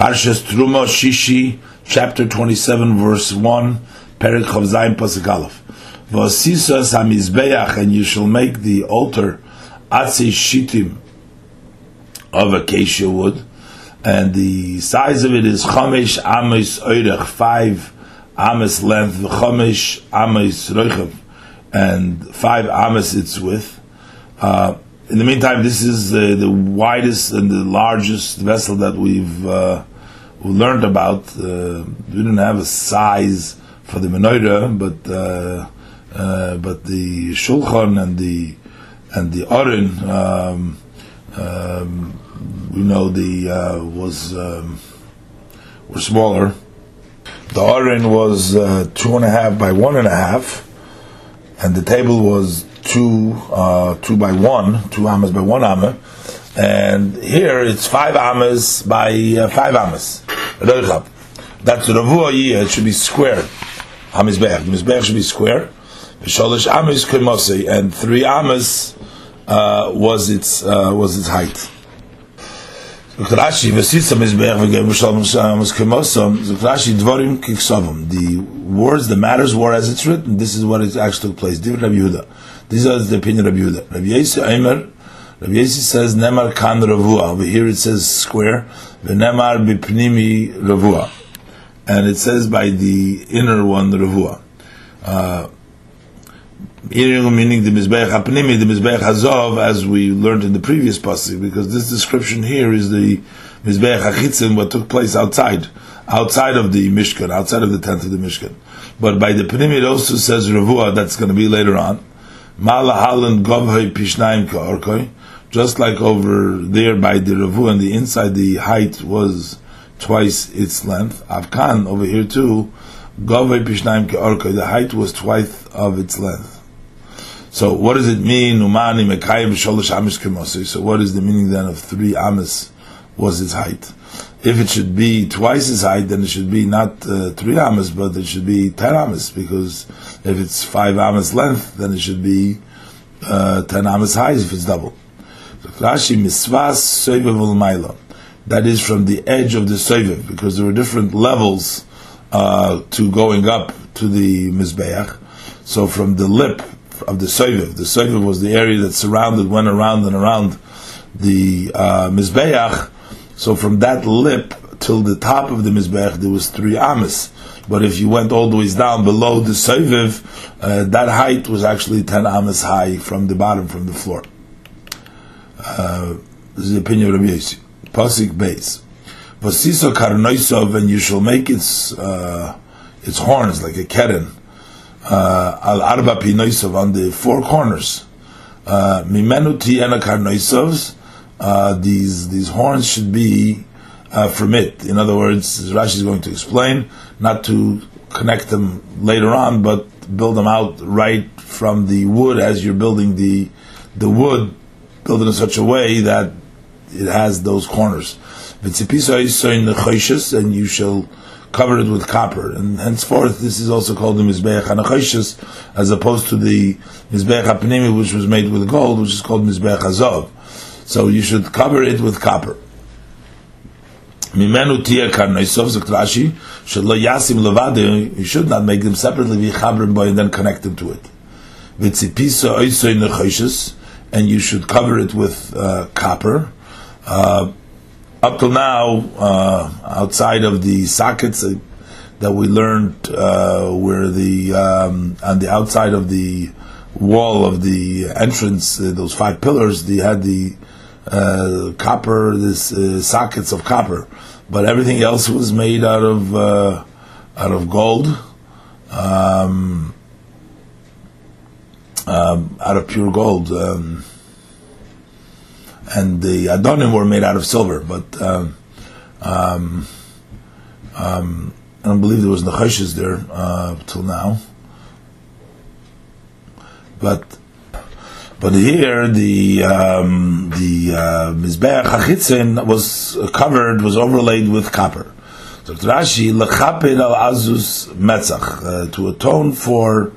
Parshas Truma Shishi, chapter 27, verse 1, Perik Chavzayim Pasuk Aleph. Hamizbeach, and you shall make the altar atzei shitim of acacia wood, and the size of it is chamesh ames oirech, five ames length, chamesh ames roichav, and five ames its width. Uh, in the meantime, this is uh, the widest and the largest vessel that we've uh, we learned about. Uh, we didn't have a size for the menorah, but uh, uh, but the shulchan and the and the aron, um, um, we know the uh, was um, were smaller. The aron was uh, two and a half by one and a half, and the table was two two by one, two amas by one amma, and here it's five amas by uh, five amas. That's the ravua year. It should be square. Hamizbech. Mizbech should be square. Sholish amas kumosei, and three amas uh, was its uh, was its height. Rashi v'sitza mizbech v'gem v'shalom amas kumosom. Rashi dvorim kiksavim. The words, the matters were as it's written. This is what it actually took place. Divrei Rabbi Yehuda. This is the opinion of Rabbi Yehuda. Rabbi Yisrael. Rabbi Yossi says Nemar Kan Ravua. Over here it says square. The Nemar Bipnimi Ravua. And it says by the inner one Ravua. Uh, meaning the Mizbeach Hapnimi, the Mizbeach Hazov, as we learned in the previous pasuk, because this description here is the Mizbeach Hachitzin, what took place outside, outside of the Mishkan, outside of the tent of the Mishkan. But by the Pnimi it also says Ravua, that's going to be later on. Malahalan Pishnaim Ka'orkoi, just like over there by the Ravu and the inside the height was twice its length. Avkan over here too, Gavay Pishnaim Ke'orka, the height was twice of its length. So what does it mean? Umani Mekayim Sholosh Amish Kemosi. So what is the meaning then of three Amis was its height? If it should be twice its height, then it should be not uh, three Amis, but it should be ten Amis, because if it's five Amis length, then it should be uh, ten Amis high if it's double. Rashi misvas soivev That is from the edge of the soivev, because there were different levels uh, to going up to the mizbeach. So from the lip of the soivev, the soivev was the area that surrounded, went around and around the uh, mizbeach. So from that lip till the top of the mizbeach, there was three amas. But if you went all the way down below the soivev, uh, that height was actually ten amas high from the bottom, from the floor. Uh, this is the opinion of Rabbi Yossi. Pasik base. Vasiso karnoisov, and you shall make its uh, its horns like a keren. Uh, Al arba pinoisov on the four corners. Uh, Mimenu tiena karnoisovs. These these horns should be uh, from it. In other words, Rashi is going to explain, not to connect them later on, but build them out right from the wood as you're building the the wood build it in such a way that it has those corners. And you shall cover it with copper. And henceforth, this is also called the Mizbeach HaNachoshes, as opposed to the Mizbeach HaPnimi, which was made with gold, which is called Mizbeach HaZov. So you should cover it with copper. Mimenu tia karnoisov zakrashi shelo yasim levade. You should not make them separately. V'chabrim boy and then connect them to it. V'tzipisa oisoy nechoshes and you should cover it with uh, copper. Uh, up till now, uh, outside of the sockets that we learned, uh, where the um, on the outside of the wall of the entrance, uh, those five pillars, they had the copper, this sockets of copper, but everything else was made out of out of gold. Um, um, out of pure gold. Um, and the Adonim were made out of silver, but um, um, um I don't believe there was Nechoshes there uh, till now. But but here the um, the uh, mizbeach hachitzin was covered, was overlaid with copper. So Rashi lechapid al azus metzach uh, to atone for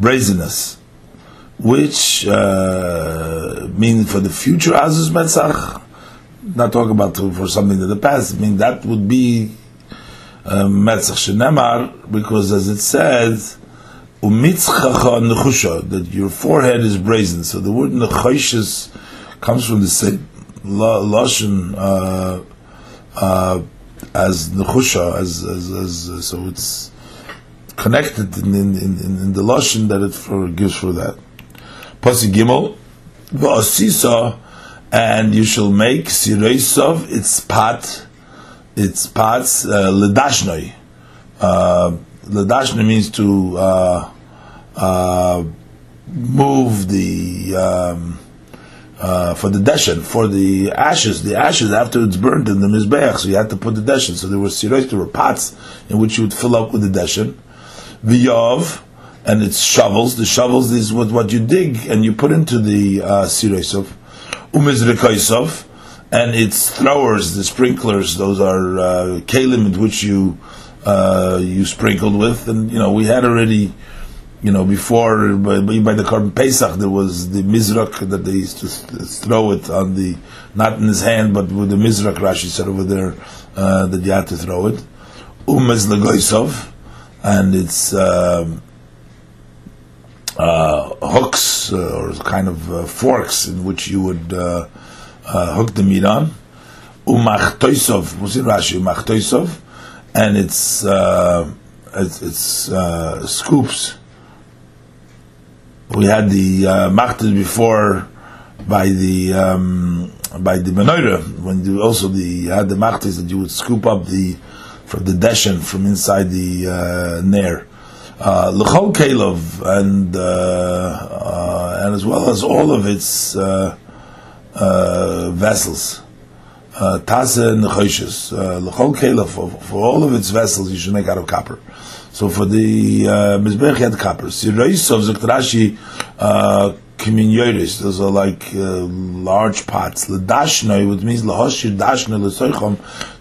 brazenness which uh, mean for the future Azus Metzach, not talking about for something in the past. I mean that would be uh, metzach shenemar because as it says that your forehead is brazen. So the word nechoshes comes from the same lashon uh, uh, as nechusha as, as, as so it's connected in in, in, in the lashon that it for, gives for that. Pasi gimel v'asisa and you shall make sireisov its pot, its pots uh, ledashnoi. Uh, ledashnoi means to uh, uh, move the um, uh, for the deshen for the ashes. The ashes after it's burned in the mizbeach, so you had to put the deshen. So there were sireis, there were pots in which you would fill up with the deshen. V'yov and it's shovels. The shovels is what, what you dig and you put into the uh, umizrikaisov, and its throwers, the sprinklers, those are uh, kalim which you uh, you sprinkled with, and you know we had already, you know, before by, by the Korban Pesach there was the mizrak that they used to throw it on the not in his hand but with the mizrak Rashi said over there uh, that you had to throw it, umez legoisov, and it's. Um, uh, hooks uh, or kind of uh, forks in which you would uh, hook the meat on. Umachtoisov, was it Rashi? Umachtoisov, and it's it's, it's scoops. We had the uh, before by the um, by the menorah when you also the had the machtis that you would scoop up the from the deshen from inside the uh, nair uh, L'chol and uh, uh, and as well as all of its uh, uh, vessels. Tasa and Nechoshes, L'chol Kalov, for all of its vessels, you should make out of copper. So for the Mizbech, you had copper. Siroisov, Zaktrashi, Kiminyoris, those are like large pots. L'dashnoi, which means L'hoshir Dashnoi L'soichom,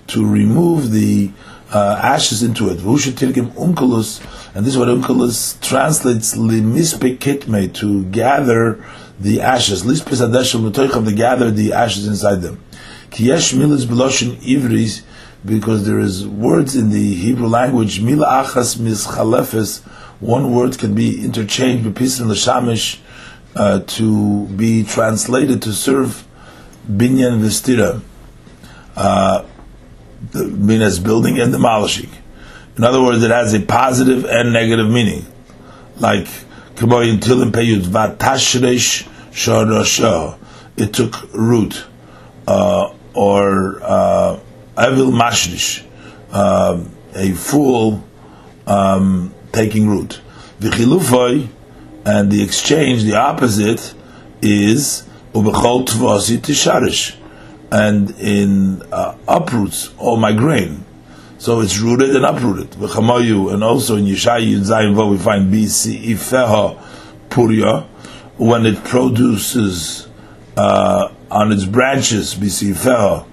to remove the ashes into it. V'usha Tirgim Unkelus, and this is what Unkelus translates limispe kitme to gather the ashes. Lispes adeshel mutoicham to gather the ashes inside them. Kiyesh milas beloshin ivris because there is words in the Hebrew language mila achas mischalefes. One word can be interchanged with bepisin l'shamish uh, to be translated to serve binyan vestira. Uh, the building and demolishing. In other words, it has a positive and negative meaning. Like, it took root. Uh, or uh, Evil Mashrish, uh, a fool um, taking root. Vichilufoi, and the exchange, the opposite, is Ubechol Tvosi Tisharish. And in uh, uproots all my grain. So it's rooted and uprooted. And also in Zayin Vo we find BC Ifeha Puria, when it produces uh, on its branches, BC Ifeha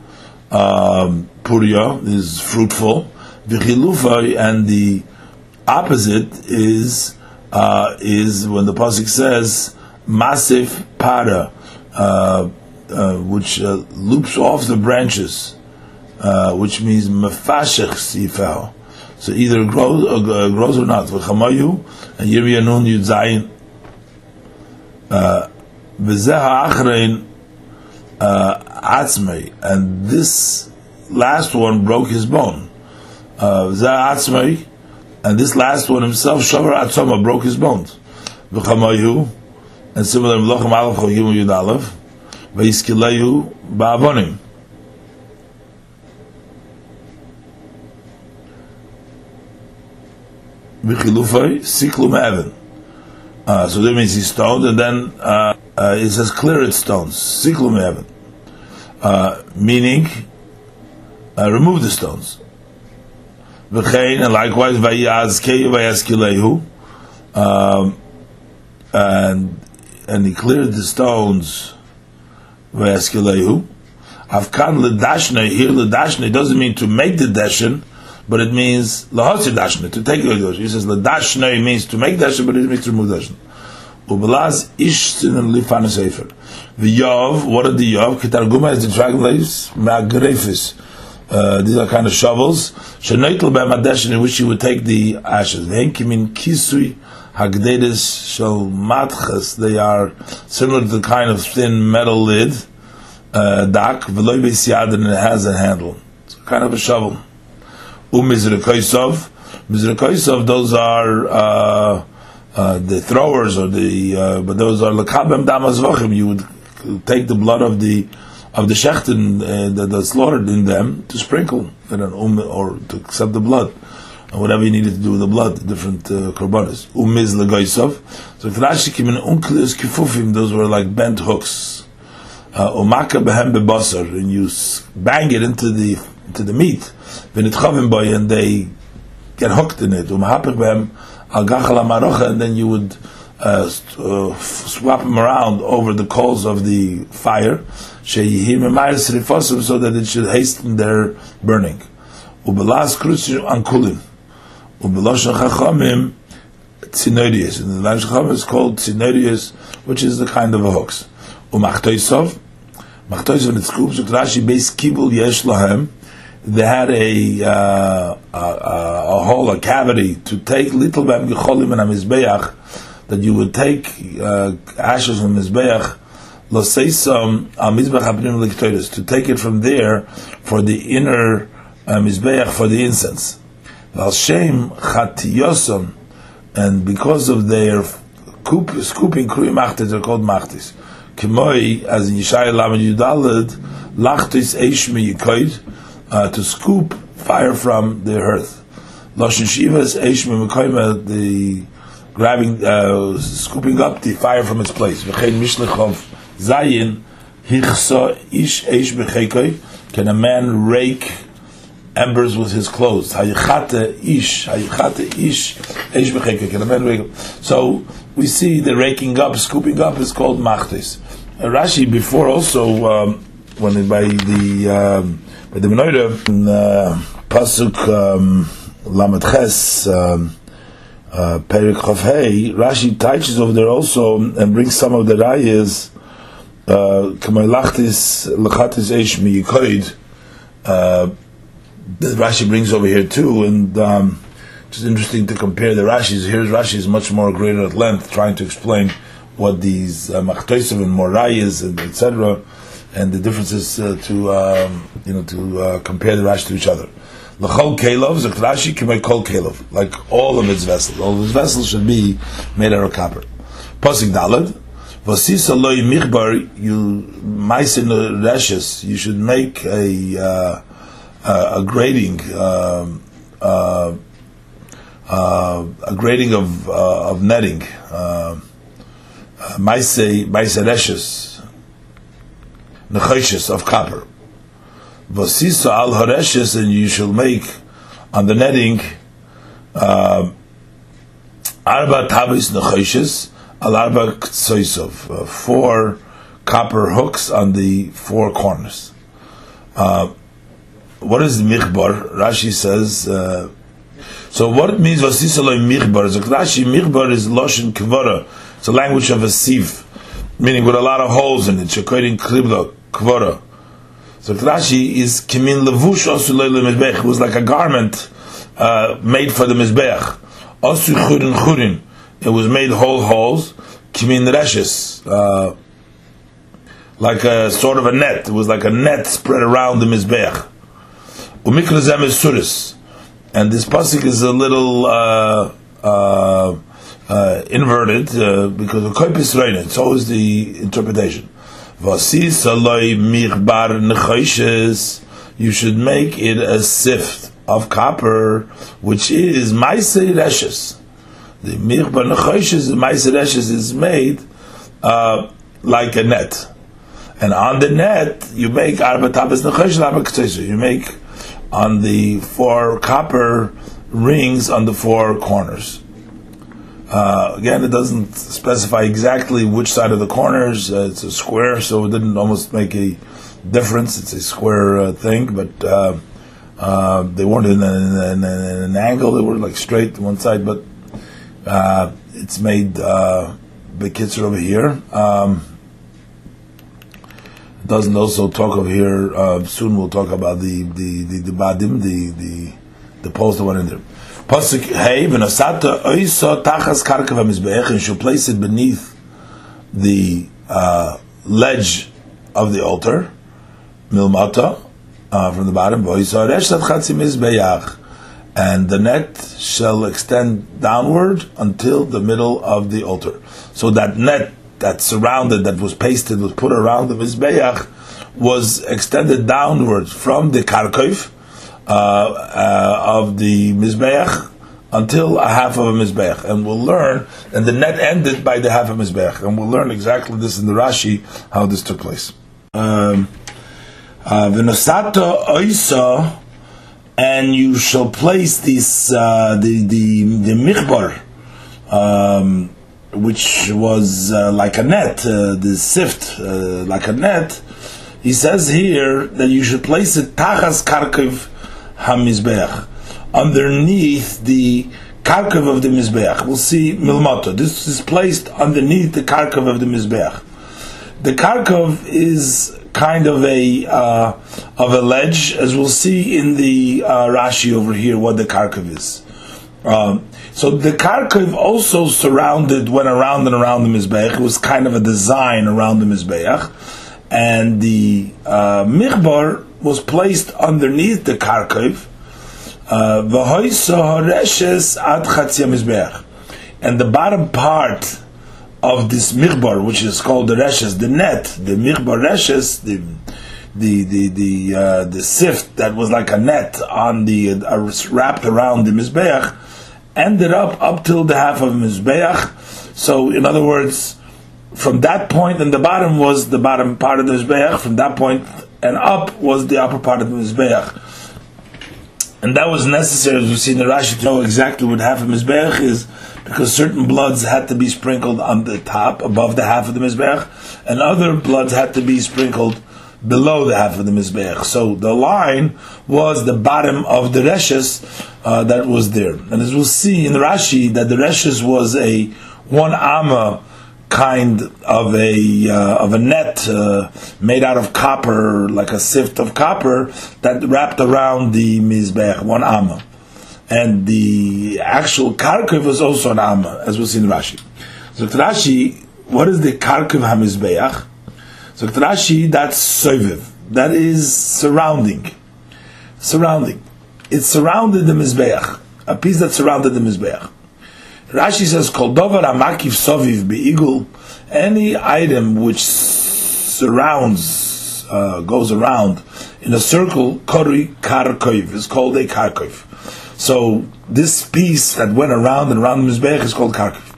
um, Puria is fruitful. V'chilufa, and the opposite is uh, is when the pasuk says massive para, uh, uh, which uh, loops off the branches. Uh, which means mefashech sifel. So either it grows or, uh, grows or not. V'chamayu and Yirmiyah Nun Yud Zayin. Uh, V'zeh ha'achrein uh, atzmei, and this last one broke his bone. V'zeh atzmei, and this last one himself, Shavar Atzoma, broke his bones. V'chamayu, and similar Melochem Aleph Chogim Yud Aleph, V'yiskileyu Ba'avonim. V'chilufay siklum evan. Uh, so that means he's stoned, and then uh, uh, it says clear stones, siklum evan, uh, meaning uh, remove the stones. V'chein, and likewise vayazkei vayazkilehu, um, and and he cleared the stones vayazkilehu. Afkan ledashne here ledashne doesn't mean to make the deshen, but it means lahasi dashna to take the He says la dashna means to make dashna, but it means to remove dashna. Ubelaz ishtin and lifan sefer. The Yov, what are the Yov? Kitarguma is the translates, Magrefis. Uh, these are kind of shovels. Shenaitel b'amadesh in which you would take the ashes. Venkimin kisui hagdedis shel matchas. They are similar to the kind of thin metal lid. Uh, dak v'loy b'siyad and it has a handle. It's kind of a shovel. Umizrekoisov. Mizrekoisov, those are uh, uh, the throwers or the, uh, but those are lekabem damas vachim. You would take the blood of the of the shechten uh, that are slaughtered in them to sprinkle in an um, or to accept the blood, or whatever you needed to do with the blood, different uh, korbanos. Umiz legoisov. So Rashi came in unklis kifufim. Those were like bent hooks. Uh, Umaka behem bebasar, and you bang it into the into the meat. V'nitchavim boy, and they get hooked in it. Umahapik behem al gachal and then you would uh, uh, swap them around over the coals of the fire, so that it should hasten their burning. Ubelas krutzir ankulim. Ubeloshan chachamim tzinorius. And the language chachamim is called tzinorius, which is the kind of a hooks. Umachtoisov. Machtoisov and its groups, Rashi base kibul yesh lahem. They had a, uh, a, a, a hole, a cavity, to take little bam gecholim and amizbeach, that you would take uh, ashes from Mizbeach, Loseisom al Mizbeach Abnim Liktoides, to take it from there for the inner uh, Mizbeach for the incense. Val Shem Chatiyosam, and because of their coop, scooping Krui Machtis, they're called Machtis. Kimoi, as in Yishai Lamed Yudalad, Lachtis Eishmi Yikoid, uh, to scoop fire from the earth. Loshin Shivas Eishmi Mekoima, the grabbing, uh, scooping up the fire from its place. V'chein mishlechov zayin hichsa ish eish b'cheikoi. Can a man rake embers with his clothes? Hayichate ish, hayichate ish eish b'cheikoi. Can a man rake? So we see the raking up, scooping up is called machtes. Uh, Rashi before also um, when by the um, by the Menorah in uh, pasuk um, Lamed Ches. Um, uh, Perik Chavhei, Rashi touches over there also and brings some of the rayas. Uh, Kamalachtis Lachatis Eish Miyikoid. Uh, Rashi brings over here too, and um, it's interesting to compare the Rashi's. Here's Rashi is much more greater at length, trying to explain what these uh, and Morayas and etc. and the differences uh, to um, you know to uh, compare the Rashi to each other. L'chol kelov, Rashi can kol kelov, like all of its vessels. All of its vessels should be made out of copper. Posik dalad, v'sisa loy michbar, you maisin reshes, you should make a uh, a grading, um, uh, uh, a grading of uh, of netting. Uh, maise maise reshes, nechoshes of copper. Vasisa al hareshes, and you shall make on the netting uh, arba tavis nechoshes al arba ktsoisov, uh, four copper hooks on the four corners. Uh, what is michbar? Rashi says. Uh, so what it means vasisa loy michbar is Rashi michbar is loshin kvara. It's a language of a sieve, meaning with a lot of holes in it. Shekoidin kribla kvara. So Rashi is kimin levush osu mizbech. It was like a garment uh, made for the mizbech. Osu churin churin. It was made whole holes. Kimin reshes. Uh, like a sort of a net. It was like a net spread around the mizbech. Umikrazem is suris. And this pasuk is a little uh, uh, uh inverted uh, because of koipis reina. So is the interpretation. You should make it a sift of copper, which is Maisei Reshes. The Mirbar Nechoshes, Maisei Reshes is made uh, like a net. And on the net, you make Arba Tabas Nechoshes, You make on the four copper rings on the four corners. Uh, again, it doesn't specify exactly which side of the corners. Uh, it's a square, so it didn't almost make a difference. It's a square uh, thing, but uh, uh, they weren't in, in, in, an angle. They were like straight to one side, but uh, it's made Bekitzer over here. Um, doesn't also talk of here. Uh, soon we'll talk about the the the, the badim, the the the post that went in there. Pasuk hey v'nosata oisa tachas karkav mizbeach, and she'll place it beneath the uh, ledge of the altar, milmata, uh, from the bottom. V'oisa reshat chatzi mizbeach, and the net shall extend downward until the middle of the altar. So that net that surrounded, that was pasted, was put around the Mizbeach, was extended downwards from the Karkov of the Mizbeach until a half of a Mizbeach. And we'll learn, and the net ended by the half of Mizbeach. And we'll learn exactly this in the Rashi, how this took place. Um, uh, oisa, and you shall place this, uh, the, the, the michbar, um, which was uh, like a net, uh, the sift, uh, like a net, he says here that you should place it tachas karkiv hamizbeach, underneath the karkiv of the mizbeach. We'll see milmato. This is placed underneath the karkiv of the mizbeach. The karkiv is kind of a uh, of a ledge, as we'll see in the uh, Rashi over here, what the karkiv is. Um, so the Karkiv also surrounded, went around and around the Mizbeach. It was kind of a design around the Mizbeach. And the uh, Michbar was placed underneath the Karkiv. Uh, and the bottom part of this Michbar, which is called the Reshes, the net, the Michbar Reshes, the the the the uh, the sift that was like a net on the uh, wrapped around the mizbeach ended up up till the half of Mizbeach. So, in other words, from that point and the bottom was the bottom part of the Mizbeach, from that point and up was the upper part of the Mizbeach. And that was necessary, as we see in the Rashi, to know exactly what half of Mizbeach is, because certain bloods had to be sprinkled on the top, above the half of the Mizbeach, and other bloods had to be sprinkled below the half of the Mizbeach. So the line was the bottom of the Reshes uh, that was there. And as we'll see in the Rashi, that the Reshes was a one Amma kind of a uh, of a net uh, made out of copper, like a sift of copper, that wrapped around the Mizbeach, one Amma. And the actual Karkiv was also an Amma, as we'll see in Rashi. So Rashi, what is the Karkiv HaMizbeach? So Rashi, that's soviv. That is surrounding. Surrounding. It surrounded the Mizbeach. A piece that surrounded the Mizbeach. Rashi says, Kol dover amakiv soviv be'igul, any item which surrounds, uh, goes around in a circle, kori karkoiv, is called a karkoiv. So this piece that went around and around the Mizbeach is called karkoiv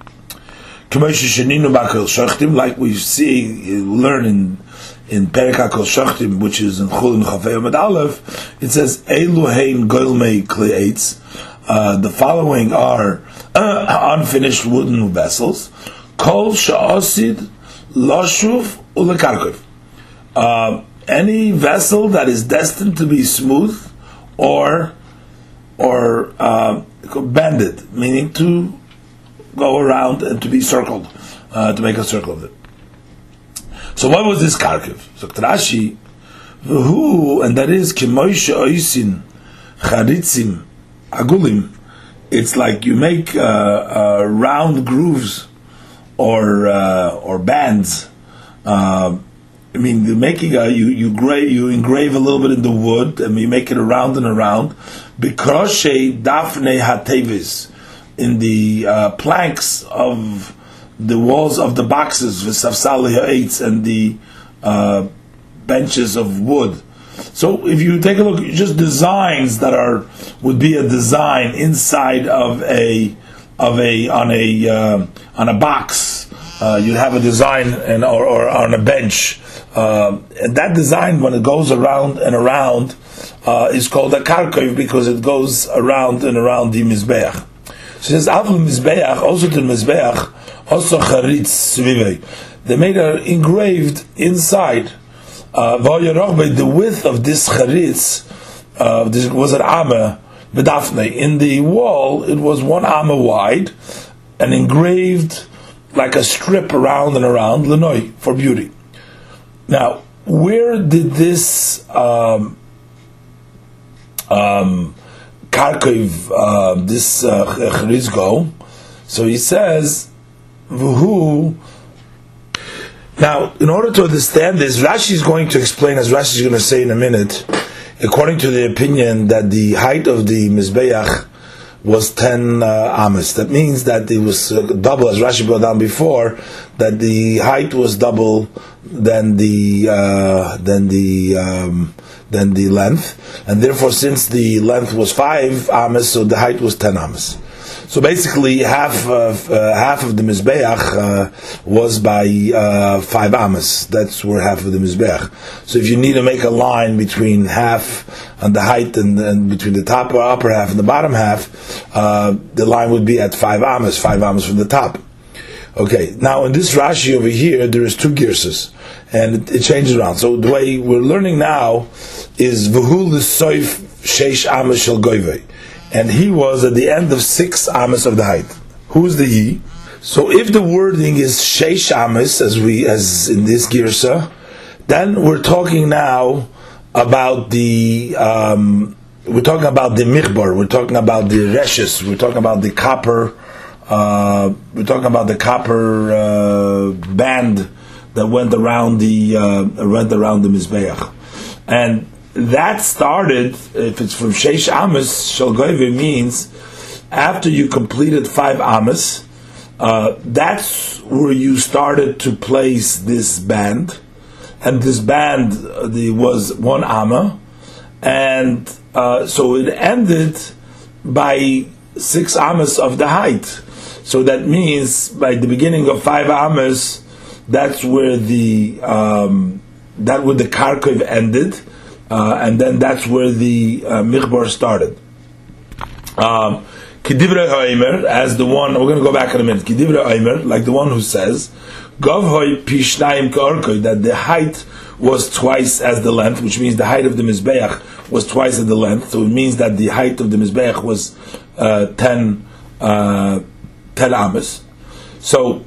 like we see, learn in in Perikakol Shachtim, which is in Chulin Chafei Amid Aleph, it says Eluhein Goilmei Kleitz. Uh, the following are uh, unfinished wooden vessels. Kol Sha'osid Lashuv Ulekarkov. Uh, any vessel that is destined to be smooth or or uh, bended, meaning to go around and to be circled, uh, to make a circle of it. So what was this karkiv? So Rashi, who and that is kimoisha oisin charitzim agulim. It's like you make uh, uh, round grooves or uh, or bands. Uh, I mean, making a you you grave you engrave a little bit in the wood and you make it around and around. Bikroshe dafne hatevis in the uh, planks of the walls of the boxes, eights and the uh, benches of wood. So if you take a look, just designs that are would be a design inside of a of a on a uh, on a box. Uh, you'd have a design and or, or on a bench. Uh, and that design, when it goes around and around, uh, is called a karkov because it goes around and around the mizbeach. She says, Avl Mizbeach, also to Mizbeach, also Charitz Svivei. They made her engraved inside. Uh, the width of this Charitz uh, this was an Amma, Bedafne. In the wall, it was one Amma wide, and engraved like a strip around and around Lenoi for beauty. Now, where did this um, um, uh, this uh, go? So he says, Vuhu. Now, in order to understand this, Rashi is going to explain, as Rashi is going to say in a minute, according to the opinion that the height of the Mizbeach was 10 uh. That means that it was uh, double, as Rashi brought down before, that the height was double than the uh, than the um, than the length, and therefore, since the length was five amas, so the height was 10 amas. So basically, half of uh, half of the mizbeach uh, was by uh, five amas. That's where half of the mizbeach. So if you need to make a line between half and the height and, and between the top or upper half and the bottom half, uh, the line would be at five amas, five amas from the top. Okay, now in this Rashi over here, there is two girsas, and it, it, changes around. So the way we're learning now is v'hu l'soif sheish amas shel goivei and he was at the end of six amas of the height. Who's the he? So if the wording is sheish amas, as we as in this girsa, then we're talking now about the um, we're talking about the michbar, we're talking about the reshes, we're talking about the copper, uh, we're talking about the copper uh, band that went around the uh, went around the mizbeach, and that started, if it's from Sheish Amos, Shalgoive means after you completed five Amos, uh, that's where you started to place this band. And this band uh, the, was one Amma. And uh, so it ended by six Amos of the height. So that means by the beginning of five Amos, that's where the um, that where the Karkiv ended uh, and then that's where the uh, started. Um, Kedivre as the one, we're going to go back in a minute. Kedivre Haimer, like the one who says, Gavhoi Pishnayim Ka'orkoi, that the height was twice as the length, which means the height of the Mizbeach was twice as the length. So it means that the height of the Mizbeach was uh, 10, uh, 10 amas. So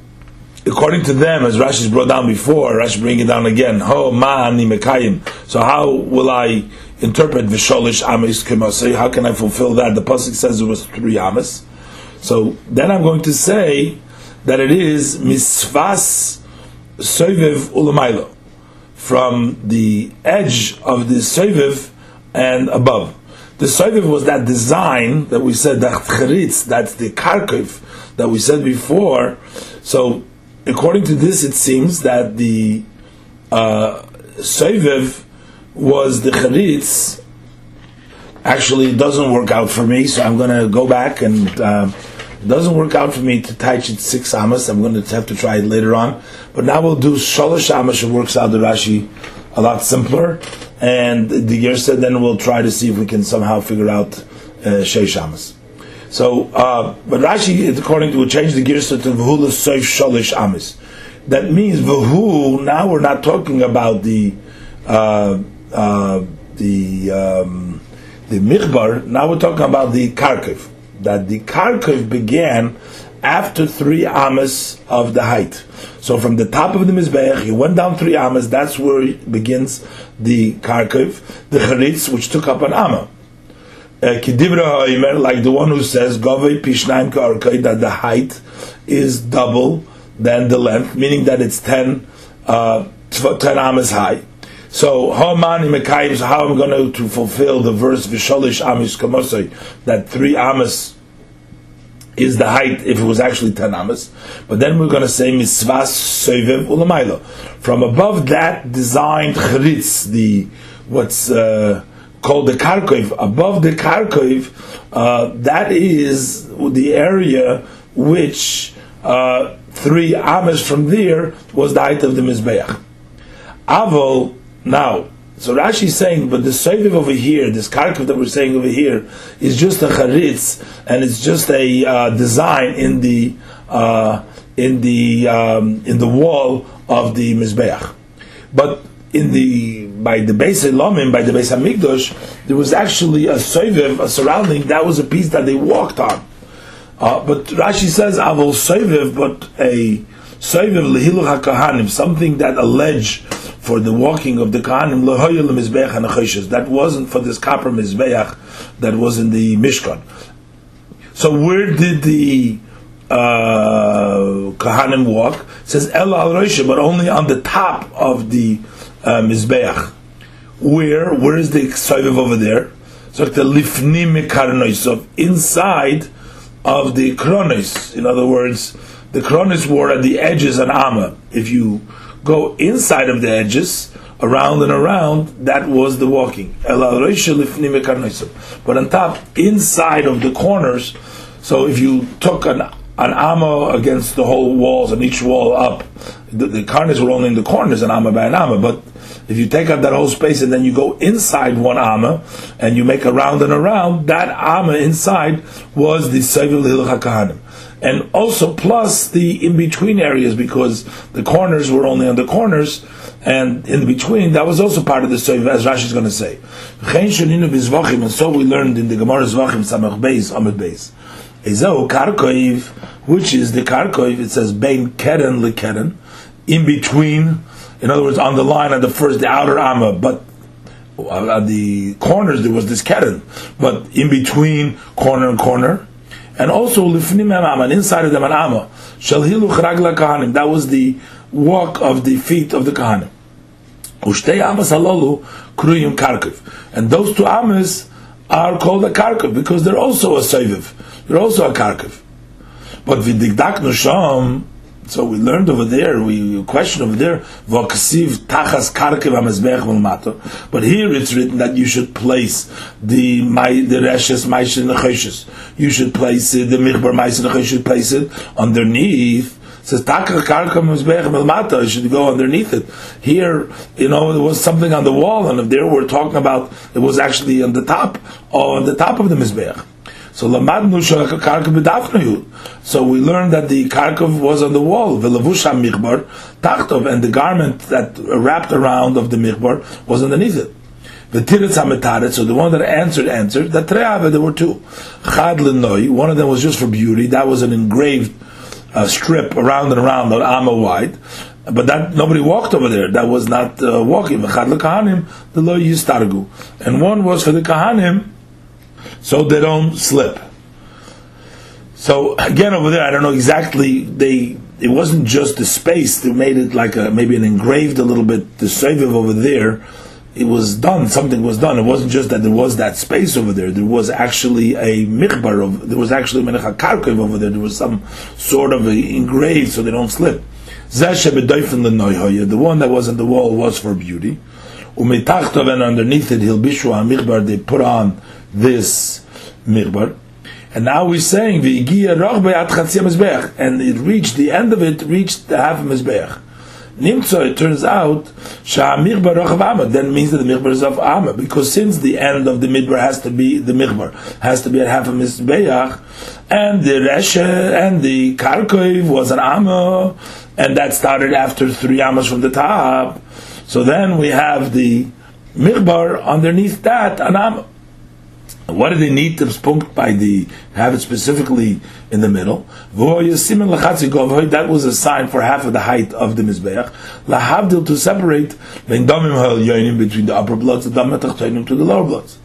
according to them, as Rashi's brought down before, Rashi bring it down again. Ho ma'ani mekayim. So how will I interpret v'sholish amis kemasei? How can I fulfill that? The pasuk says it was three amis. So then I'm going to say that it is misvas soiviv ulamaylo from the edge of the soiviv and above. The soiviv was that design that we said that that's the karkiv that we said before. So according to this, it seems that the uh, was the charitz. Actually, it doesn't work out for me, so I'm going to go back and uh, it doesn't work out for me to touch it six amas. I'm going to have to try it later on. But now we'll do shalosh amas. It works out the Rashi a lot simpler, and the year said then we'll try to see if we can somehow figure out uh, amas. So, uh, but Rashi, according to, change the girsa to v'hu l'soif shalish amis. That means v'hu, now we're not talking about the, uh, uh, the, um, the michbar, now we're talking about the karkiv. That the karkiv began after three amas of the height. So from the top of the mizbeach, he went down three amas. That's where begins the karkiv, the charitz, which took up an amma. Uh, like the one who says Gavei Pishnaim Ka'arkai, that the height is double than the length, meaning that it's 10, uh, 10 amas high. So, Hamani Mekayim, so how am I going to, to fulfill the verse Visholish Amis Kamosai, that three amas is the height if it was actually 10 amas. But then we're going to say Misvas Soivev Ulamailo. From above that designed Charitz, the, what's, uh, called the Karkiv. Above the Karkiv, uh, that is the area which uh, three amas from there was the height of the Mizbeach. Avol, now, so Rashi is saying, but the Soviv over here, this Karkiv that we're saying over here, is just a charitz, and it's just a uh, design in the uh, in the um, in the wall of the Mizbeach. But in the by the base Elamim, by the Beis Hamikdash, there was actually a soiviv, a surrounding. That was a piece that they walked on. Uh, but Rashi says avol soiviv, but a Soiviv lehiluch hakahanim, something that allege for the walking of the kahanim lehoyel mizbeach and That wasn't for this copper mizbeach that was in the Mishkan. So where did the uh, kahanim walk? It says el al but only on the top of the uh, mizbeach. Where? Where is the soiviv over there? So the lifnim mekarnois, inside of the kronis. In other words the Kronis were at the edges and Amma. If you go inside of the edges, around and around, that was the walking. But on top, inside of the corners, so if you took an an amma against the whole walls and each wall up, the, the were only in the corners, an amma by an amma. But if you take up that whole space and then you go inside one amma and you make a round and around, that amma inside was the Sevil Hil HaKahanim and also plus the in between areas because the corners were only on the corners, and in between that was also part of the story, as Rashi is going to say. And so we learned in the Gemara Zvachim Samach Beis Amud Beis. Ezeu Karkoiv, which is the Karkoiv, it says Bein Keren LeKeren, in between, in other words, on the line of the first, the outer Amma, but at the corners there was this Keren, but in between corner and corner, and also lifnim and inside of them an amma. shall hiluch ragla kahanim. That was the walk of the feet of the kahanim. Ushtei amas halalu kruyim karkiv, and those two amas are called a karkiv because they're also a seviv. They're also a karkiv. But v'digdak nusham so we learned over there, we question over there, tachas But here it's written that you should place the the reshes maish in the You should place it, the michbar maish in the You should place it underneath. It says takach karkev amazbech melmata. You should go underneath it. Here, you know, there was something on the wall, and if there we're talking about, it was actually on the top, on the top of the mizbech. So lamadnu karkav. So we learned that the karkav was on the wall, v'lavusha michbar tachtov, and the garment that wrapped around of the mikbar was underneath it. The tiritz hametaret, so the one that answered answered that treave there were two. Chad lenoi, one of them was just for beauty. That was an engraved uh, strip around and around, an amma wide. But that nobody walked over there. That was not uh, walking. Chad lekahanim the lo yistargu, and one was for the kahanim so they don't slip. So again, over there, I don't know exactly. They it wasn't just the space; they made it like a maybe an engraved a little bit. The seviv over there, it was done. Something was done. It wasn't just that there was that space over there. There was actually a mikbar of. There was actually menecha karkev over there. There was some sort of engraved so they don't slip. The one that was on the wall was for beauty. And underneath it, hilbishu mikbar. They put on this mirbar. And now we're saying the and it reached the end of it reached the half of mizbeach. Nimtzo, it turns out, Sha'amir of Amma, then means that the Mirbar is of Amma, because since the end of the Midbar has to be, the Mirbar has to be at half of Mizbeach, and the Reshe and the Karkov was an Amma, and that started after three Ammas from the top. So then we have the Mirbar underneath that, an Amma. What do they need to by the have it specifically in the middle? That was a sign for half of the height of the mizbeach. Lahavdil to separate between the upper bloods, the to the lower bloods.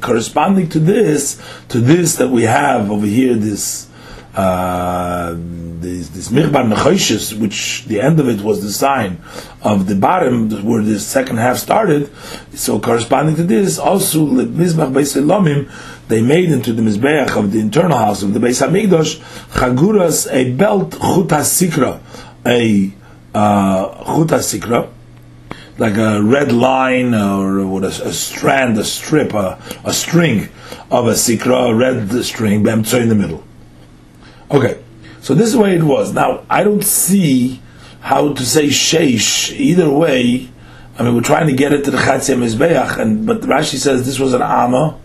Corresponding to this, to this that we have over here, this uh, this, this Mirbar Nechoshes, which the end of it was the sign of the bottom where the second half started. So corresponding to this, also Mizbach Beis they made into the Mizbeach of the internal house of the Beis Hamikdash, Chaguras, a belt Chuta Sikra, a uh, Sikra, like a red line or what a, a, strand, a strip, a, a string of a sikra, a red string, bemtzo in the middle. Okay, so this is the way it was. Now, I don't see how to say sheish either way. I mean, we're trying to get it to the Chatzia Mizbeach, and but Rashi says this was an Amma.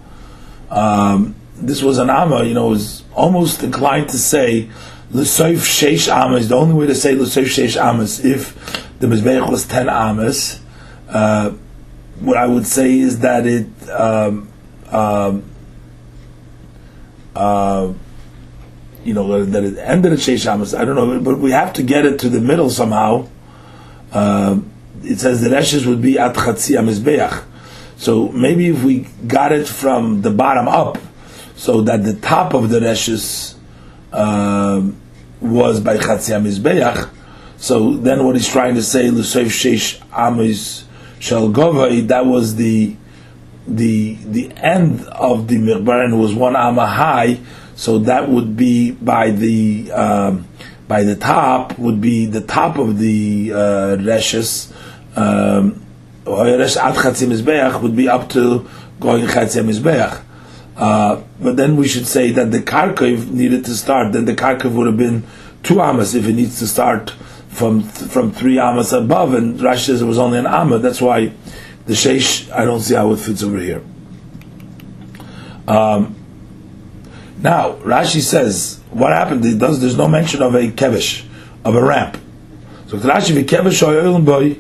Um, this was an Amma, you know, was almost inclined to say L'soif Sheish Amas. The only way to say L'soif Sheish Amas if the Mizbeach was ten Amas. Uh, what I would say is that it. Um, um, uh, you know, that it ended at Sheish Amos. I don't know, but we have to get it to the middle somehow. Uh, it says the Reshes would be at Chatzi Amizbeach. So maybe if we got it from the bottom up, so that the top of the Reshes uh, was by Chatzi Amizbeach, so then what he's trying to say, L'Seif Sheish Amiz Shel that was the the the end of the Mirbaran was one Amma high, so that would be by the um, by the top would be the top of the uh, Reshes. Um, would be up to going Chatzim. Uh, but then we should say that the Karkiv needed to start. Then the Karkiv would have been two amas if it needs to start from from three amas above. And Rashi says it was only an amma. That's why the sheish. I don't see how it fits over here. Um, now Rashi says what happened. Does. There's no mention of a kevish of a ramp. So Rashi v'kevish boy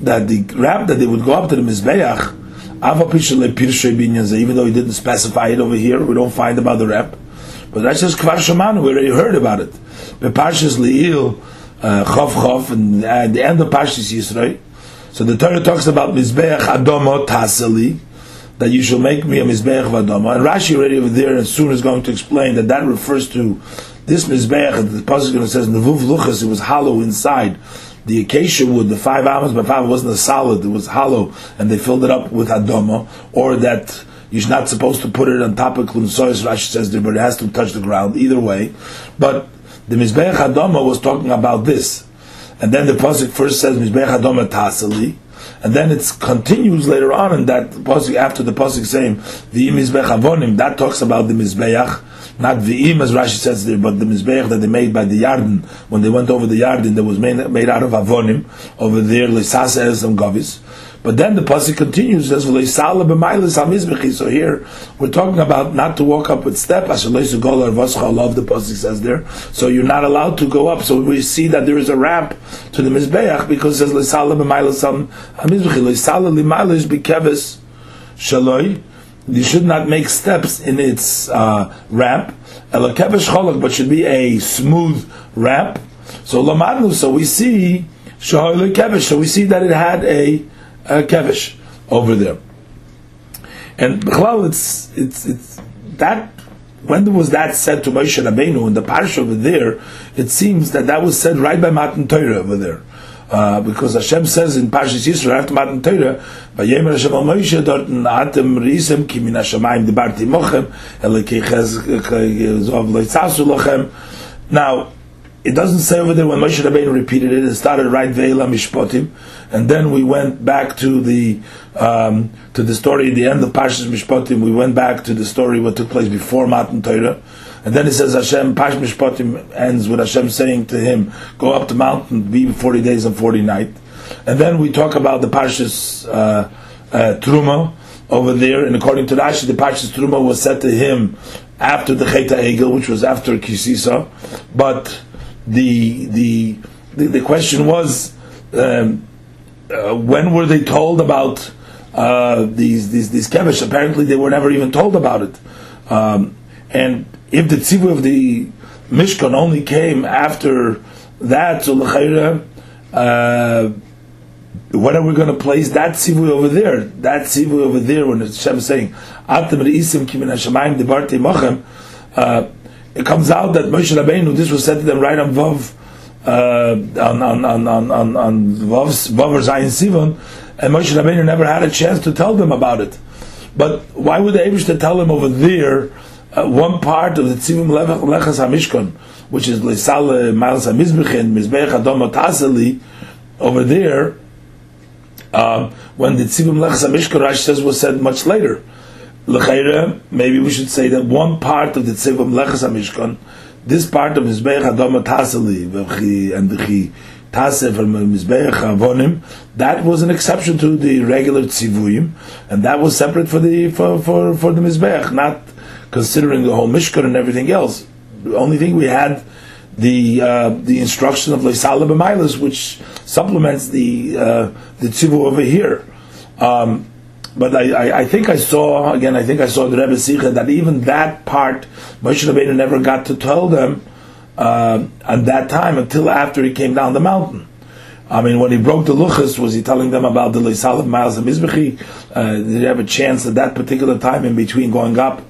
that the ramp that they would go up to the mizbeach. Even though he didn't specify it over here, we don't find about the ramp. But that says Kvar Shemanu, we already heard about it. The Parshas Le'il, uh, Chof Chof, and at the end of Parshas Yisrael. So the Torah talks about Mizbeach Adomo Taseli, that you shall make me a Mizbeach Vadomo. And Rashi already over there and soon is going to explain that that refers to this Mizbeach, the Pasuk says, Nevuv Luchas, it was hollow inside. The acacia wood, the five amos by five, wasn't a solid, it was hollow, and they filled it up with Adomo, or that you're not supposed to put it on top of Klum Sois, Rashi says there, but it has to touch the ground, either way. But the Mizbeach Adoma was talking about this. And then the Pasuk first says Mizbeach Adoma Tasali, and then it continues later on in that Pasuk, after the Pasuk saying, V'im Mizbeach Avonim, that talks about the Mizbeach, not V'im as Rashi says there, but the Mizbeach that they made by the Yarden, when they went over the Yarden, that was made, made out of Avonim, over there, Lisasa and Govis. But then the pasuk continues says So here we're talking about not to walk up with step. As love the pasuk says there. So you're not allowed to go up. So we see that there is a ramp to the mizbeach because it says b'keves shaloi. You should not make steps in its uh, ramp. but should be a smooth ramp. So lamadnu. So we see So we see that it had a uh, kevish over there. And Bechlal, it's, it's, it's that, when was that said to Moshe Rabbeinu in the parish over there, it seems that that was said right by Matan Torah over there. Uh, because Hashem says in Parshas Yisrael after Matan Torah, "Vayemer Hashem al Moshe dorten atem risem ki min hashamayim dibarti mochem elekei chezov loitzasu lochem." Now, it doesn't say over there when Moshe Rabbeinu repeated it. It started right ve'ela mishpotim, and then we went back to the um, to the story at the end of Parshas Mishpotim. We went back to the story what took place before Matan Torah, and then it says Hashem Parshas Mishpotim ends with Hashem saying to him, "Go up the mountain, be forty days and forty nights." And then we talk about the Parshas uh, uh, Truma over there, and according to Rashi, the Parshas Truma was said to him after the Cheta Egel, which was after Kisisa, but the the the, the question was um, uh, when were they told about uh, these these these kevish? Apparently, they were never even told about it. Um, and if the tzivu of the Mishkan only came after that, so uh, when are we going to place that tzivu over there? That tzivu over there, when Hashem is saying, "Atem reisim mochem." Uh, it comes out that Moshe Rabbeinu, this was said to them right on Vav, uh, on on on on on, on Vav Vav Zayin Sivan, and Moshe Rabbeinu never had a chance to tell them about it. But why would the Abish tell them over there uh, one part of the Tzivim Lechas Hamishkon, which is Leisal Miles Hamizbechin Mizbeach Adom Taseli, over there, uh, when the Tzivim Lechas Hamishkon Rashi says was said much later. L'chayre, maybe we should say that one part of the Tzivim Lechas HaMishkan, this part of Mizbeach Adama Taseli, and the from Mizbeach Avonim, that was an exception to the regular Tzivuyim, and that was separate for the, for, for, for the Mizbeach, not considering the whole Mishkan and everything else. The only thing we had the uh, the instruction of Leisala B'Mailas, which supplements the uh, the tzivu over here. Um, but I, I, I, think I saw again. I think I saw the Rebbe Sikha that even that part Moshe Rabbeinu never got to tell them uh, at that time until after he came down the mountain. I mean, when he broke the luchas, was he telling them about the Leisalif Miles and Mizbechi? Uh, did he have a chance at that particular time in between going up?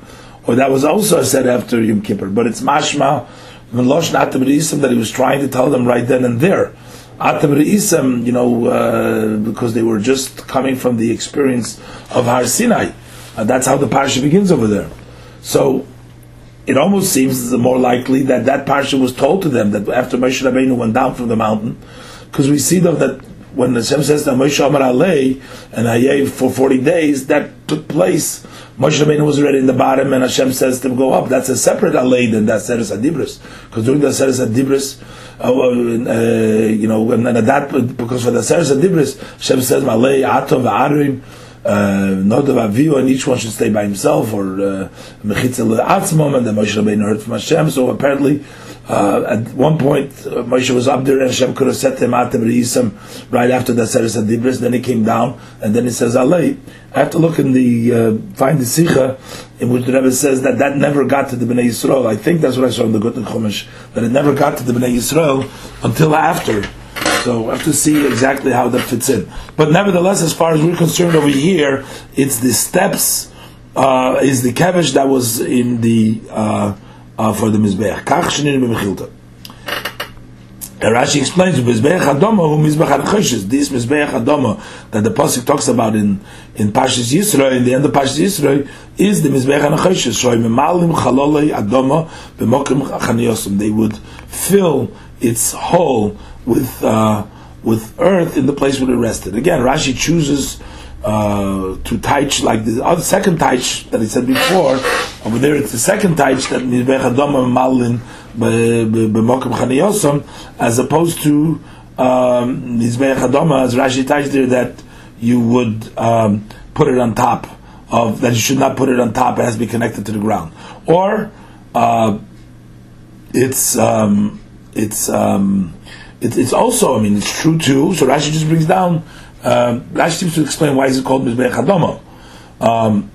Or that was also said after Yom Kippur. But it's mashma, Melosh Natam that he was trying to tell them right then and there. Atam Re'isam, you know, uh, because they were just coming from the experience of Har Sinai. Uh, that's how the parsha begins over there. So, it almost seems more likely that that parsha was told to them that after Moshe Rabbeinu went down from the mountain, because we see though that when Hashem says that Moshe Amar Alei and Hayev for 40 days, that took place. Moshe Rabbeinu was already in the bottom and Hashem says to go up. That's a separate Alei than that Seres Adibris. Because during the Seres Adibris, uh, uh, you know, and, that, because for the Seres Adibris, Hashem says, Alei Atov Arim, uh, Nodav Aviu, and each one should stay by himself, or Mechitzel uh, Atzmom, and then Moshe Rabbeinu heard from Hashem. So apparently, uh, at one point, uh, Moshe was up there, and Hashem could have set him out right after the Seres Adibris. Then he came down, and then he says Alei. I have to look in the uh, find the Sikha in which the Rebbe says that that never got to the Bnei Yisrael. I think that's what I saw in the Gutnick Chumash that it never got to the Bnei Yisrael until after. So I have to see exactly how that fits in. But nevertheless, as far as we're concerned over here, it's the steps. Uh, is the kevish that was in the uh, for the Mizbeach. Kach shenin b'mechilta. Rashi explains Mizbeach Adoma who Mizbeach Adchoshes. This Mizbeach Adoma that the pasuk talks about in in Pashas Yisro in the end of Pashas Yisro is the Mizbeach Adchoshes. Shoy Memalim Chalolei Adoma b'Mokim Chaniyosum. They would fill its hole with uh, with earth in the place where it rested. Again, Rashi chooses uh, to taich like the other second taich that he said before. Over there, it's the second taich that Mizbech Adoma Malin b'Mokim Chaniyosam, as opposed to um, Mizbech Adoma as Rashi taich there that you would um, put it on top of that you should not put it on top. It has to be connected to the ground, or uh, it's um, it's um, it, it's also I mean it's true too. So Rashi just brings down um, Rashi seems to explain why is it called Mizbeach Hadoma. Um,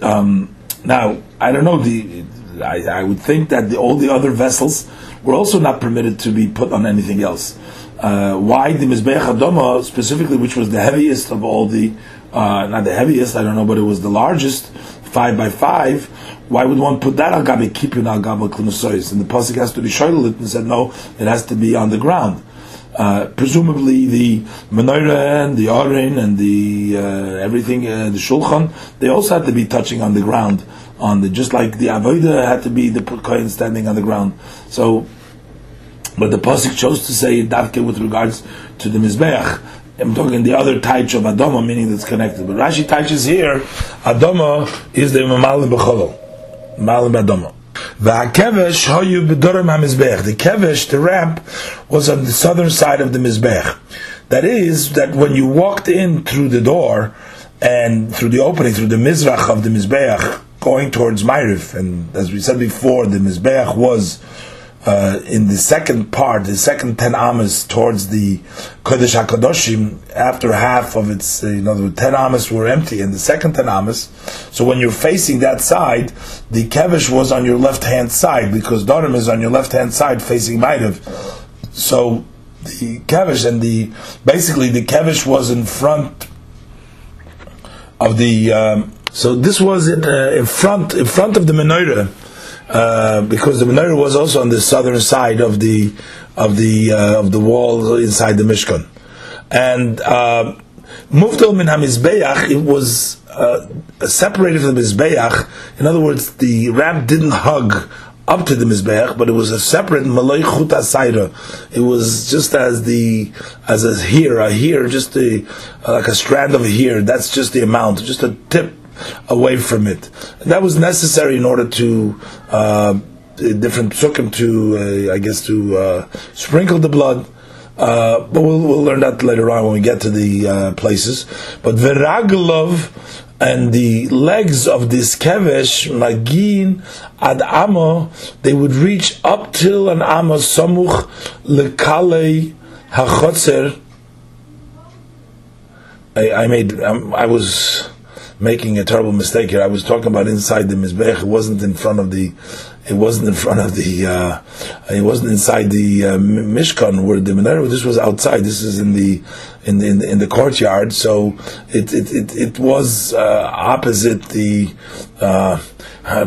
um, now, I don't know. The I, I would think that the, all the other vessels were also not permitted to be put on anything else. Uh, why the Mizbeach Hadoma specifically, which was the heaviest of all the, uh, not the heaviest, I don't know, but it was the largest, five by five. Why would one put that al gabe kipun al gabe And the pasuk has to be shoylit and said no, it has to be on the ground. Uh, presumably the menorah and the arin and the uh, everything, uh, the shulchan, they also had to be touching on the ground, on the just like the avodah had to be the kohen standing on the ground. So, but the pasuk chose to say davke with regards to the mizbeach. I'm talking the other taich of Adama, meaning that's connected. But Rashi touches here, Adama is the Mamal B'cholol. Mamal Adama. The kevesh, the ramp, was on the southern side of the mizbech. That is, that when you walked in through the door and through the opening, through the mizrach of the mizbech, going towards Ma'rif, and as we said before, the mizbech was uh, in the second part, the second ten amas towards the Kodesh HaKadoshim, after half of its, you know, the ten amas were empty, and the second ten amas, so when you're facing that side, the Kevish was on your left hand side, because Dorim is on your left hand side facing Ma'ariv. So, the Kevish and the, basically the Kevish was in front of the, um, so this was in, uh, in front, in front of the menorah, uh, because the menorah was also on the southern side of the of the uh, of the wall inside the Mishkan, and uh, Mufdal min hamizbeach it was uh, separated from the mizbeach. In other words, the ramp didn't hug up to the mizbeach, but it was a separate malay chuta. It was just as the as a here a here just a like a strand of a here. That's just the amount, just a tip away from it. And that was necessary in order to uh, different psukim to, uh, I guess, to uh, sprinkle the blood. Uh, but we'll, we'll learn that later on when we get to the uh, places. But veraglov and the legs of this kevesh magin ad amo, they would reach up till an amo samuch lekalei hachotzer I, I made um, I was making a terrible mistake here. I was talking about inside the mizbech. It wasn't in front of the. It wasn't in front of the. Uh, it wasn't inside the uh, mishkan where the menorah. This was outside. This is in the in the, in the, in the courtyard. So it it it, it was uh, opposite the. Uh,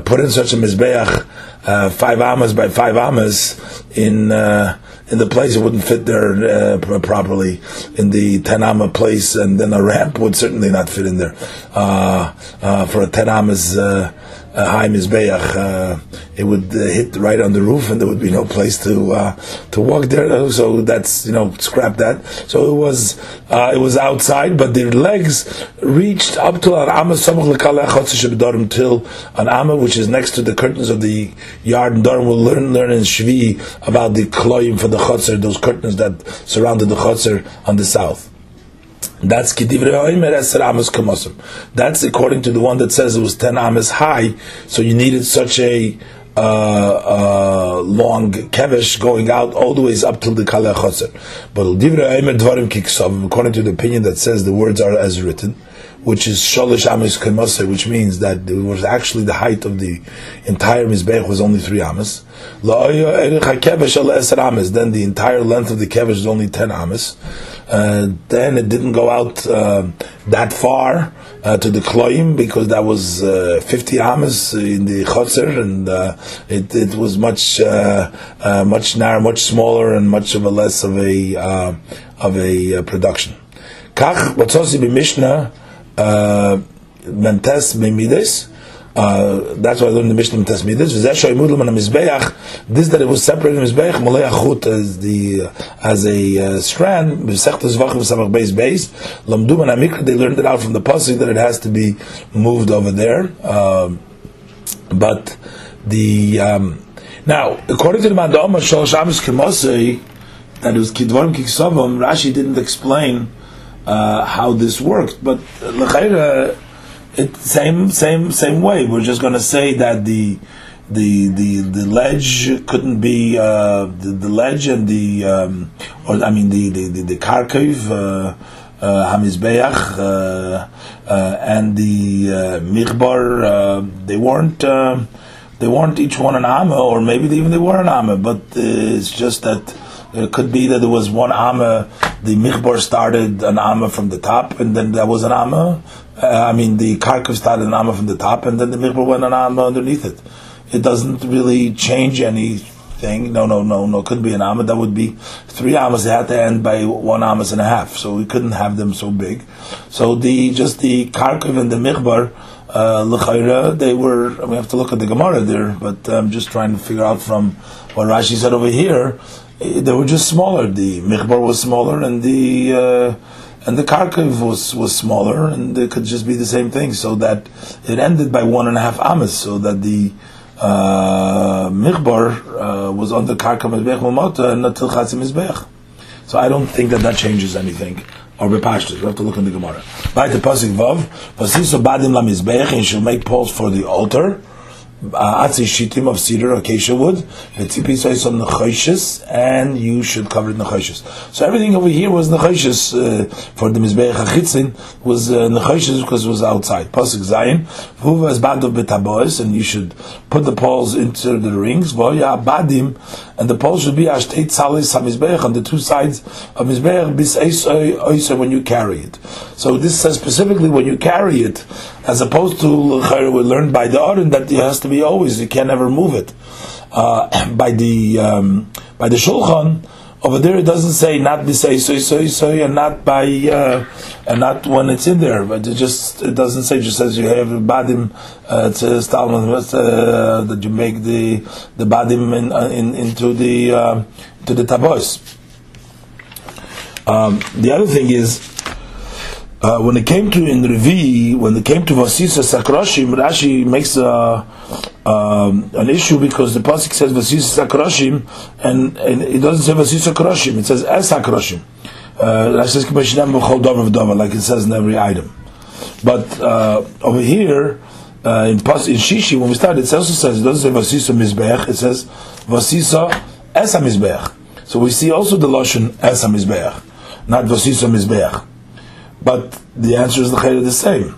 put in such a mizbeach, uh, five amas by five amas in uh, in the place, it wouldn't fit there uh, properly in the Tanama place, and then a ramp would certainly not fit in there. Uh, uh, for a tenamas uh, high mizbeach, uh, it would uh, hit right on the roof, and there would be no place to uh, to walk there. So that's you know scrap that. So it was uh, it was outside, but the legs reached up to an amma till an which is next to the curtains of the yard. And Durham will learn learn in Shvi about the kloim for the chotzer, those curtains that surrounded the chotzer on the south. That's That's according to the one that says it was ten amas high, so you needed such a uh, uh, long kevish going out all the ways up till the kaleh But according to the opinion that says the words are as written, which is shalish amis kemase, which means that it was actually the height of the entire mizbech was only three amas. Then the entire length of the kevish is only ten amas. Uh, then it didn't go out uh, that far uh, to the kloim because that was uh, 50 amas in the chotzer and it, it was much much narrow, much smaller and much of a less of a of a production. Kach what's be Mishnah mentes. Uh, that's why I learned the Mishnah in Tasmidis. This that it was separated in Mizbeach, Malay Achut as a uh, strand, Mesechtas Vachim Samach Beis Beis, Lamdum and they learned it out from the Pasuk that it has to be moved over there. Um, but the um, now, according to the Mandama Shalosh Amis Kemosei, that it was Kidvarim Kiksavam, Rashi didn't explain uh, how this worked, but uh, it, same same same way. We're just going to say that the the the the ledge couldn't be uh, the, the ledge and the um, or I mean the the the, the. Uh, uh, Hamizbeach uh, uh, and the uh, Michbar, uh, they weren't they weren't each one an Amma, or maybe even they were an Amma, but it's just that it could be that there was one Amma, the Michbar started an Amma from the top, and then there was an Amma, uh, I mean, the Karkiv started an Amma from the top, and then the Michbar went an Amma underneath it. It doesn't really change anything. No, no, no, no. Couldn't be an Amma. That would be three Ammas. They had to end by one Ammas and a half. So we couldn't have them so big. So the just the Karkiv and the Michbar, uh, they were. We have to look at the Gemara there, but I'm just trying to figure out from what Rashi said over here. Eh, they were just smaller. The Michbar was smaller, and the uh, and the Karkiv was, was smaller, and it could just be the same thing. So that it ended by one and a half amas, so that the uh, uh, was on the Karka Mizbech Mamota and not Tilchatzim Mizbech. So I don't think that that changes anything. Or Bepashtas, we have to look in the Gemara. By the Pasik Vav, Vasiso Badim La Mizbech, and she'll make poles for the altar atzi shitim of cedar acacia wood, some nechoshes, and you should cover it nechoshes. So everything over here was nechoshes uh, for the mizbeach achitzin was uh, nechoshes because it was outside. Pasuk zayin, huva is bad of betabois, and you should put the poles into the rings. Voya badim, and the pole should be ashteit salis hamizbeach on the two sides of mizbeach bis oiser when you carry it. So this says specifically when you carry it, as opposed to we learned by the Aron that it has to be always you can never move it. Uh, by the um, by the Shulchan over there it doesn't say not bisay soy soy soy and not by uh, and not when it's in there, but it just it doesn't say. It just says you have a badim. Uh, Talmud uh, that you make the the badim in, uh, in into the uh, to the tabos. Um, the other thing is uh, when it came to in Revi, when it came to Vasisa Sakroshim, Rashi makes a, um, an issue because the pasuk says Vasisa Sakroshim, and, and it doesn't say Vasisa Sakroshim; it says Es Sakroshim. Uh, like it says in every item. But uh, over here uh, in Pas in Shishi, when we started, it also says it doesn't say Vasisa Mizbeach; it says Vasisa Esa Mizbeach. So we see also the lotion Esa Mizbeach, not Vasisa Mizbeach. But the answer is the chayr the same.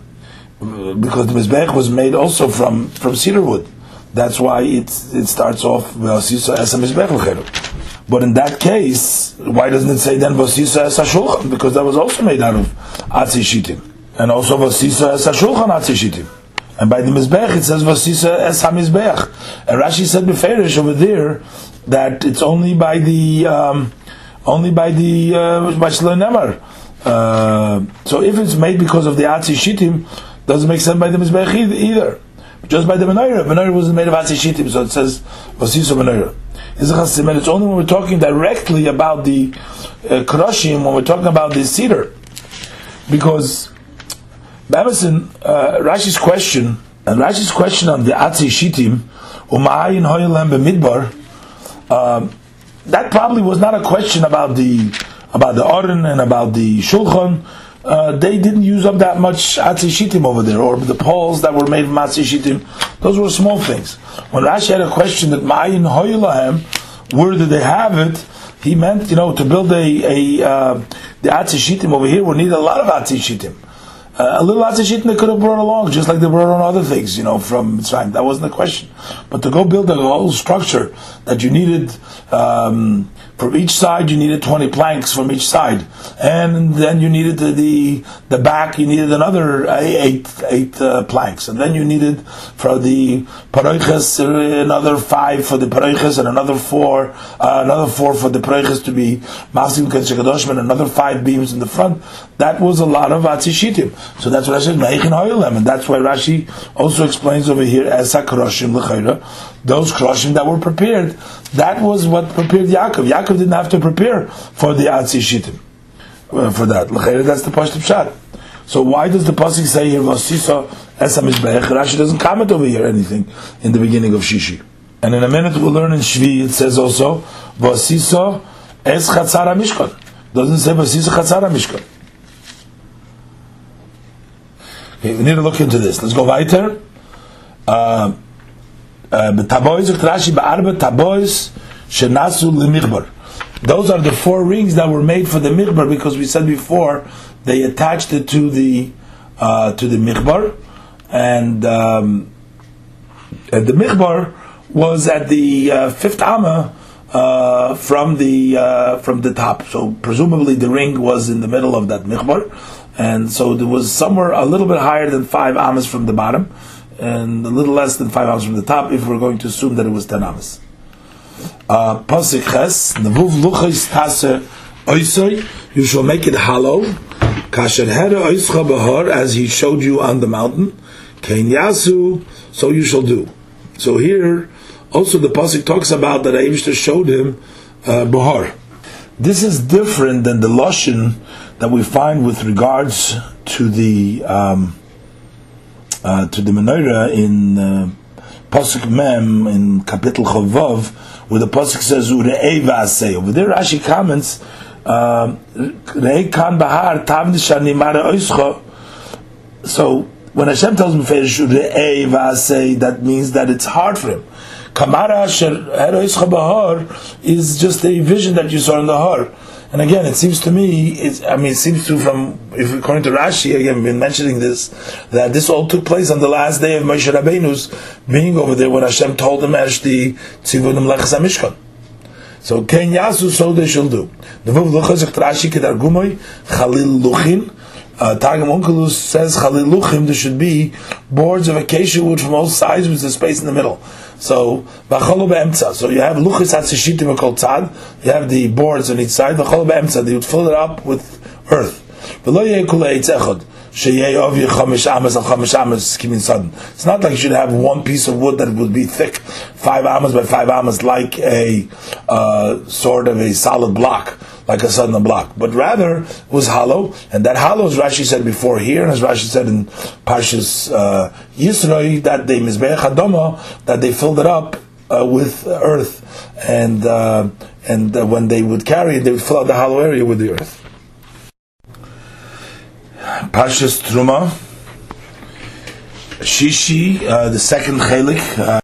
Because the Mizbech was made also from, from cedar wood. That's why it, it starts off as a Mizbech But in that case, why doesn't it say then Vasisa as a Shulchan? Because that was also made out of Atzi Shitim. And also Vasisa as a Shulchan Atzi Shitim. And by the Mizbech it says Vasisa es HaMizbech. And Rashi said Beferish over there that it's only by the um, only by the uh, by Shlonemar. Uh, so if it's made because of the Atzi Shitim, doesn't make sense by the Mizbech either. Just by the Menorah. Menorah wasn't made of Atzi Shitim, so it says Vasisa Menorah. It's only when we're talking directly about the uh, Kroshim, when we're talking about the cedar. Because Babison, uh, Rashi's question, and Rashi's question on the Atzi Shitim, Umayin Hoyelem B'midbar, um, that probably was not a question about the about the Aron and about the Shulchan. Uh, they didn't use up that much atzishitim over there, or the poles that were made from atzishitim. Those were small things. When Rashi had a question that ma'ayin hoylahem, where did they have it? He meant, you know, to build a, a uh, the atzishitim over here would need a lot of atzishitim. Uh, a little atzishitim they could have brought along, just like they brought on other things, you know, from Mitzrayim. That wasn't the question. But to go build a whole structure that you needed. Um, from each side, you needed 20 planks from each side. And then you needed the, the, the back, you needed another eight, eight uh, planks. And then you needed for the paroiches, uh, another five for the paroiches, and another four, uh, another four for the paroiches to be masim kedushadoshim, and another five beams in the front. That was a lot of atzishitim. So that's what I said, and that's why Rashi also explains over here as sakroshim those kroshim that were prepared. That was what prepared Yaakov. Yaakov didn't have to prepare for the Atzi Shittim. Uh, for that. That's the Pashtim Shad. So why does the Pasuk say here, Vasisa Rashi doesn't comment over here anything in the beginning of Shishi. And in a minute we'll learn in Shvi, it says also, Vasisa Es Chatzara Mishkan. Doesn't say Vasisa Chatzara Mishkan. Okay, we need to look into this. Let's go weiter. Uh, B'tabois Rashi ba'arba tabois shenasu lemichbar. Those are the four rings that were made for the michbar because we said before they attached it to the uh, to the michbar, and, um, and the michbar was at the uh, fifth amma uh, from the uh, from the top. So presumably the ring was in the middle of that michbar, and so there was somewhere a little bit higher than five amas from the bottom and a little less than five ounces from the top if we're going to assume that it was ten ounces. Uh, Pasik ches, nevuv you shall make it hollow, kasher hera oischa bahar, as he showed you on the mountain, kein yasu, so you shall do. So here, also the Pasik talks about that Aishta showed him uh, bahar. This is different than the Lashon that we find with regards to the um, uh, to the menorah in uh, Pasuk Mem in Kapitel Chavav, where the Pasuk says Ure'ei v'asei. Over there, Rashi comments uh, Re'ei kan bahar oischa. So when Hashem tells him Ure'ei v'asei, that means that it's hard for him. Kamara Sher Bahar is just a vision that you saw in the Har. And again, it seems to me, I mean, it seems to from, if according to Rashi, again, been mentioning this, that this all took place on the last day of Moshe Rabbeinu's being over there when Hashem told him, as the Tzivunim Lechas HaMishkan. So, Ken Yasu, so they shall do. Nevuv Luchas, Rashi, Kedar Gumoy, Luchin, uh, Targum Onkelos says Chaliluchim, there should be boards of acacia wood from all sides with a space in the middle. So v'cholu be'emtza. So you have luchis hatzishitim called tzad. You have the boards on each side. V'cholu be'emtza. They would fill it up with earth. V'lo yekule echad. It's not like you should have one piece of wood that would be thick, five amas by five amas, like a uh, sort of a solid block, like a sudden block, but rather was hollow, and that hollow, as Rashi said before here, and as Rashi said in Parshas uh, Yisroi, that they that they filled it up uh, with earth, and uh, and uh, when they would carry it, they would fill out the hollow area with the earth. Pashas Truma, Shishi, uh, the second chelik. Uh,